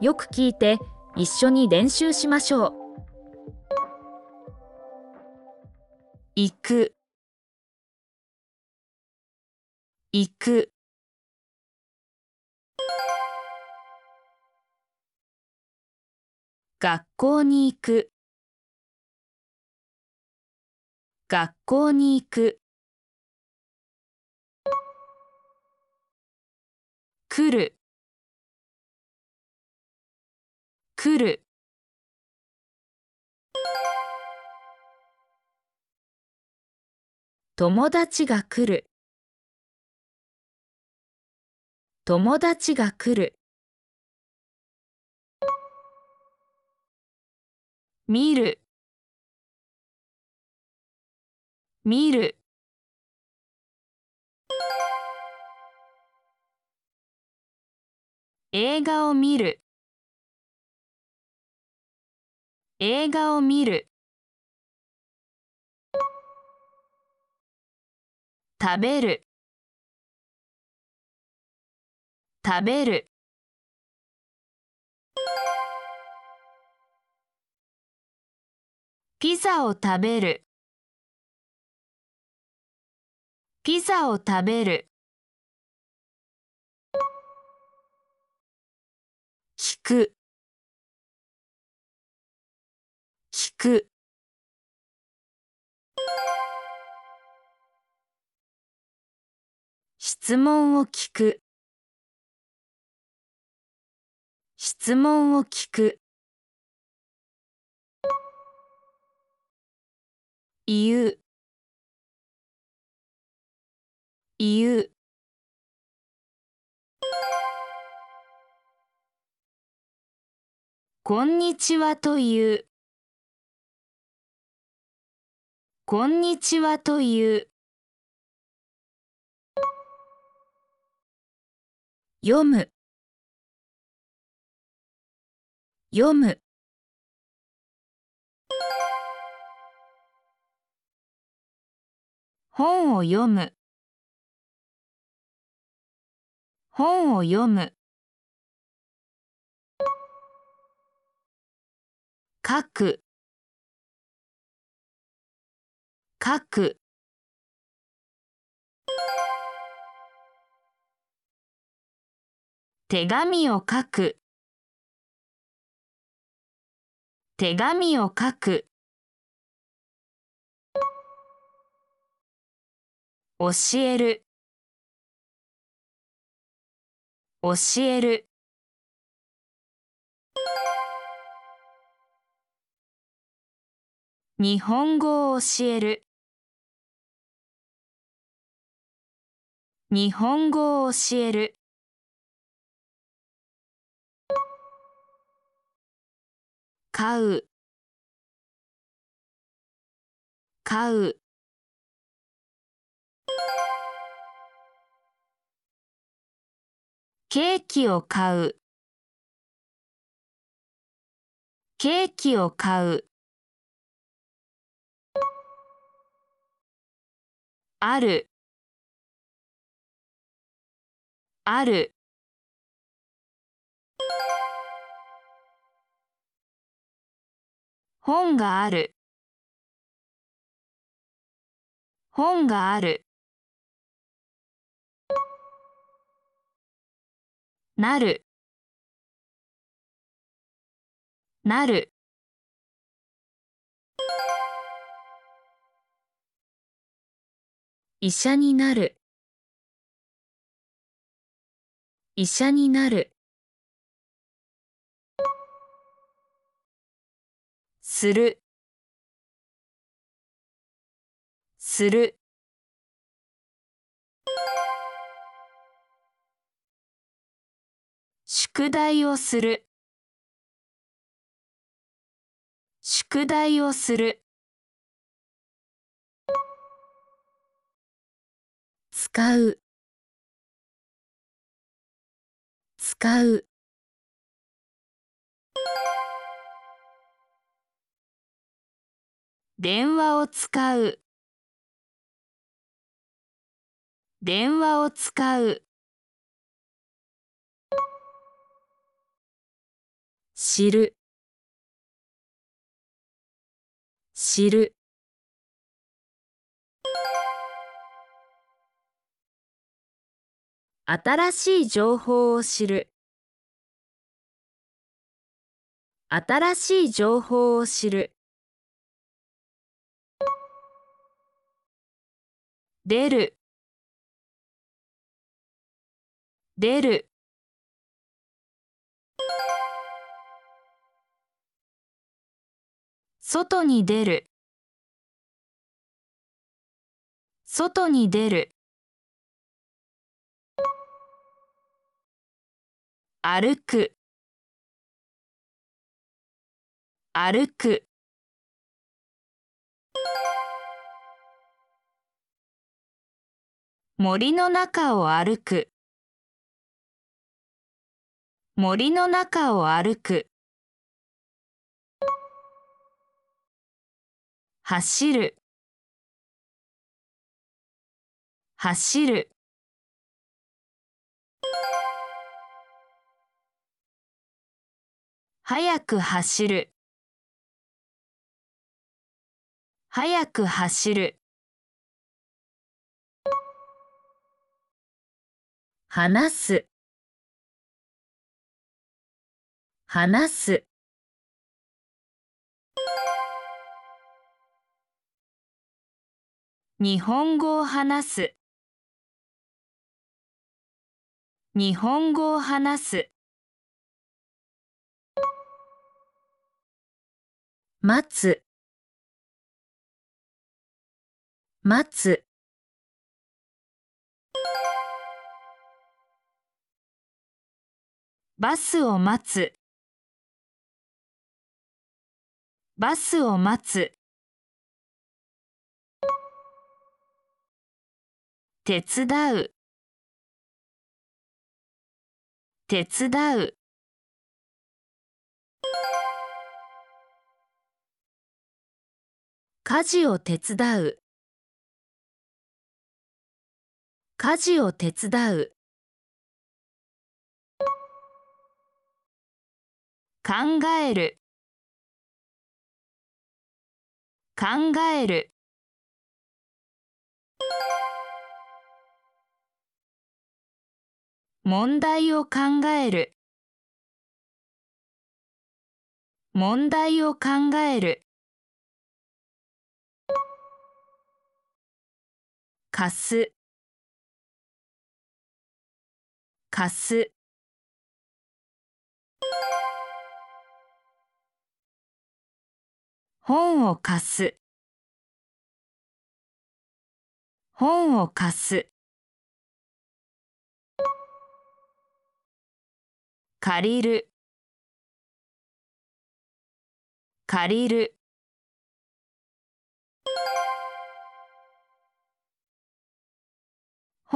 よく聞いて一緒に練習しましょう。行く。行く。学校に行く。学校に行く。来る。来る。友達が来る。友達が来る。見る。見る。映画を見る。映画を見る。食べる。食べる。ピザを食べる。ピザを食べる。聞く。く。質問を聞く。質問を聞く。言う。言う。こんにちはという。こんにちはという。読む。読む。本を読む。本を読む。書く。書く。手紙を書く。手紙を書く。教える。教える。日本語を教える。日本語を教える。買う。買う。ケーキを買う。ケーキを買う。ある。ある。本がある。本がある。なる。なる。医者になる。医者になる。する。する。宿題をする。宿題をする。使う。使う。電話を使う。電話を使う。知る。知る。新しい情報を知る。新しい情報を知る。出る。出る。外に出る。外に出る。歩く。歩く。森の中を歩く。森の中を歩く。走る。走る。速く走る。速く走る。話す。話す。日本語を話す。日本語を話す。待つ。待つ。バスを待つ。バスを待つ。手伝う。手伝う。家事を手伝う。家事を手伝う。考える。考える。問題を考える。問題を考える。貸す。貸す。本を貸す。本を貸す。借りる。借りる。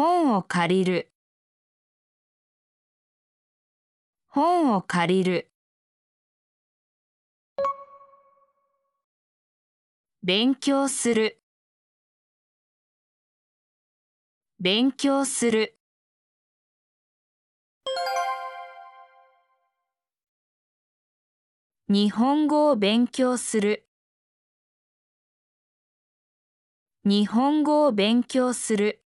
本を借りる。本を借りる。勉強する。勉強する。日本語を勉強する。日本語を勉強する。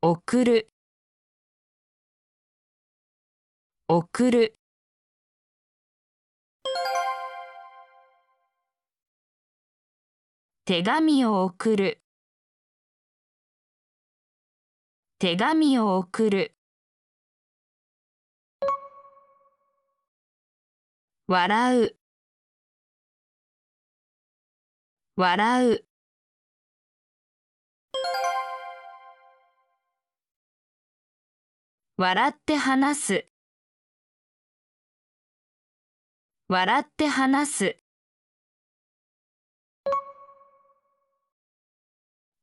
送る。送る。手紙を送る。手紙を送る。笑う。笑う。笑って話す。笑って話す。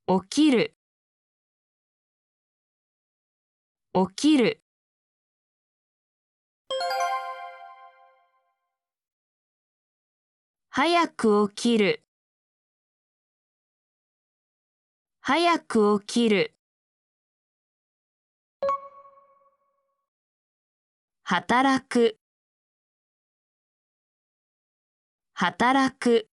起きる。起きる。早く起きる。早く起きる。働く。働く。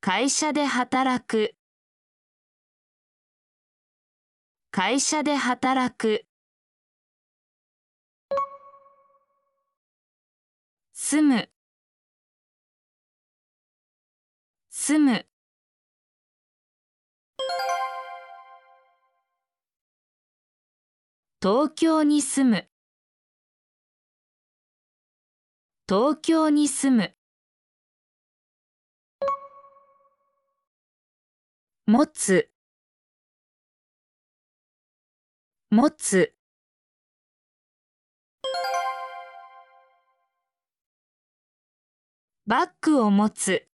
会社で働く。会社で働く。住む。住む。東京に住む。東京に住む。持つ。持つ。バッグを持つ。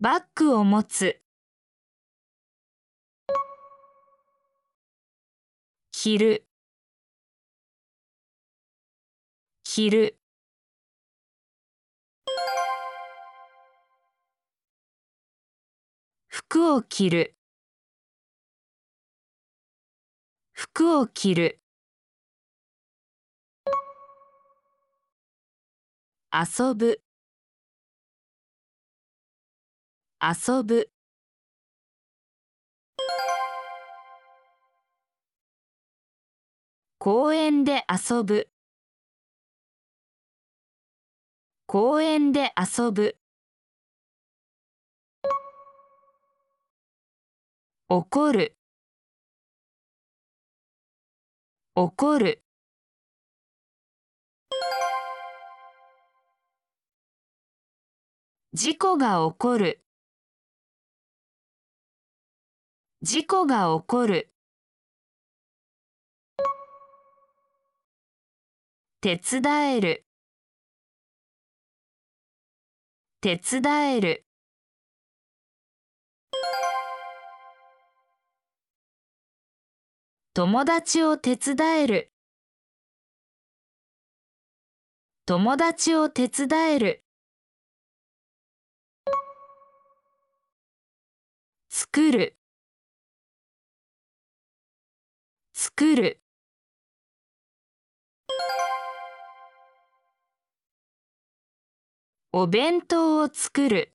バッグを持つ。着る服を着る。服を着る。遊ぶ。遊ぶ。公園で遊ぶ。公園で遊ぶ。怒る。怒る。事故が起こる。事故が起こる。手伝える。手伝える。友達を手伝える。友達を手伝える。作る。作る。お弁当を作る。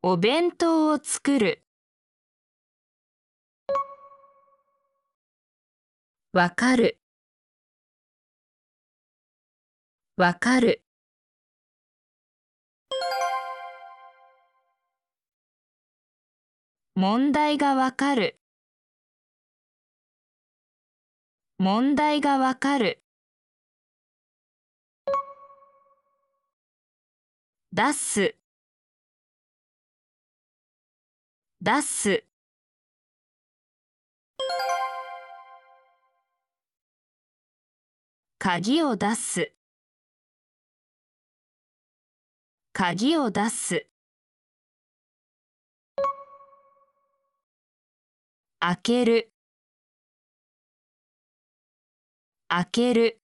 お弁当を作る。わかる。わかる。問題がわかる。問題がわかる。出す。出す。鍵を出す。鍵を出す。開ける。開ける。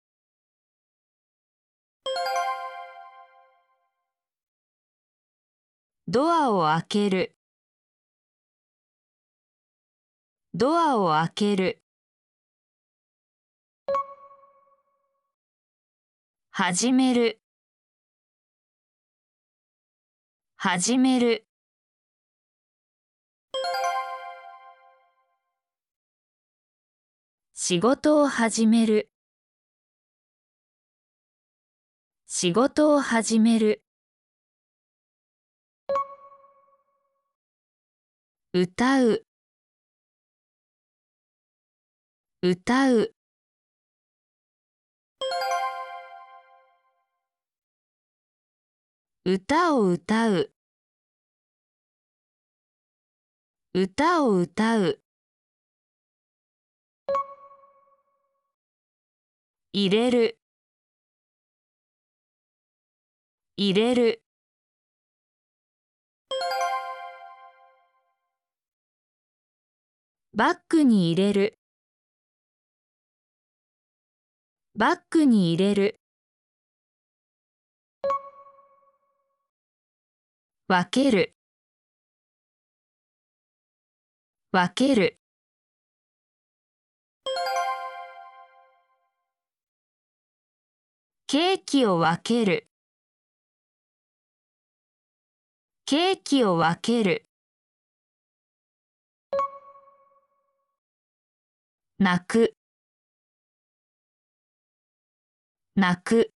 ドアを開ける。ドアを開ける。始める。始める。仕事を始める。仕事を始める。歌う。歌う。歌を歌う。歌を歌う。入れる。入れる。バッグに入れる。バッグに入れる。分ける。分ける。ケーキを分ける。ケーキを分ける。泣く。泣く。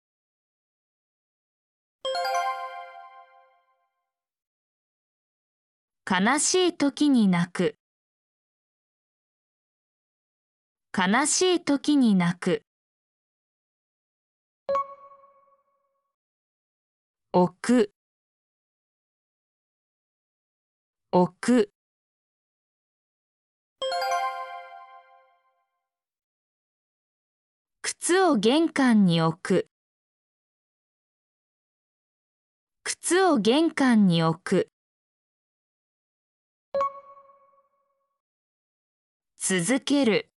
悲しい時に泣く。悲しい時に泣く。置く。置く。靴を玄関に置く。靴を玄関に置く。続ける。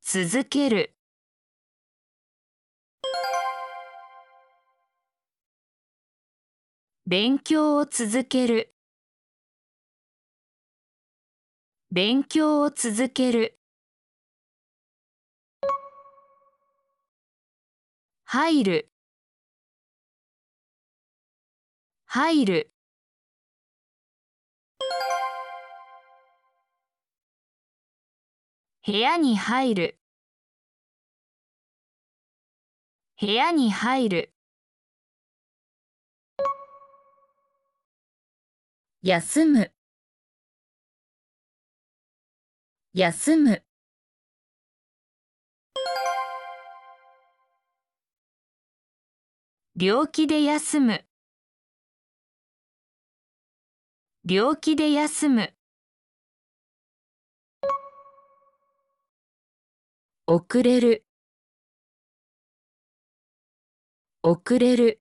続ける。勉強を続ける。勉強を続ける。入る。入る。部屋に入る。部屋に入る。休む。休む。病気で休む。病気で休む。遅れる。遅れる。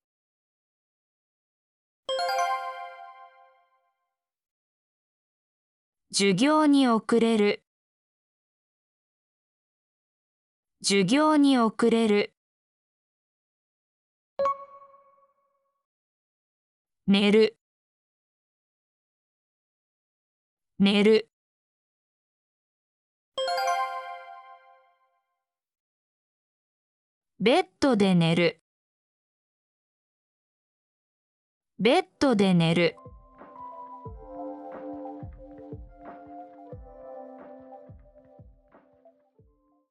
授業に遅れる。授業に遅れる。寝る。寝る。ベッドで寝る。ベッドで寝る。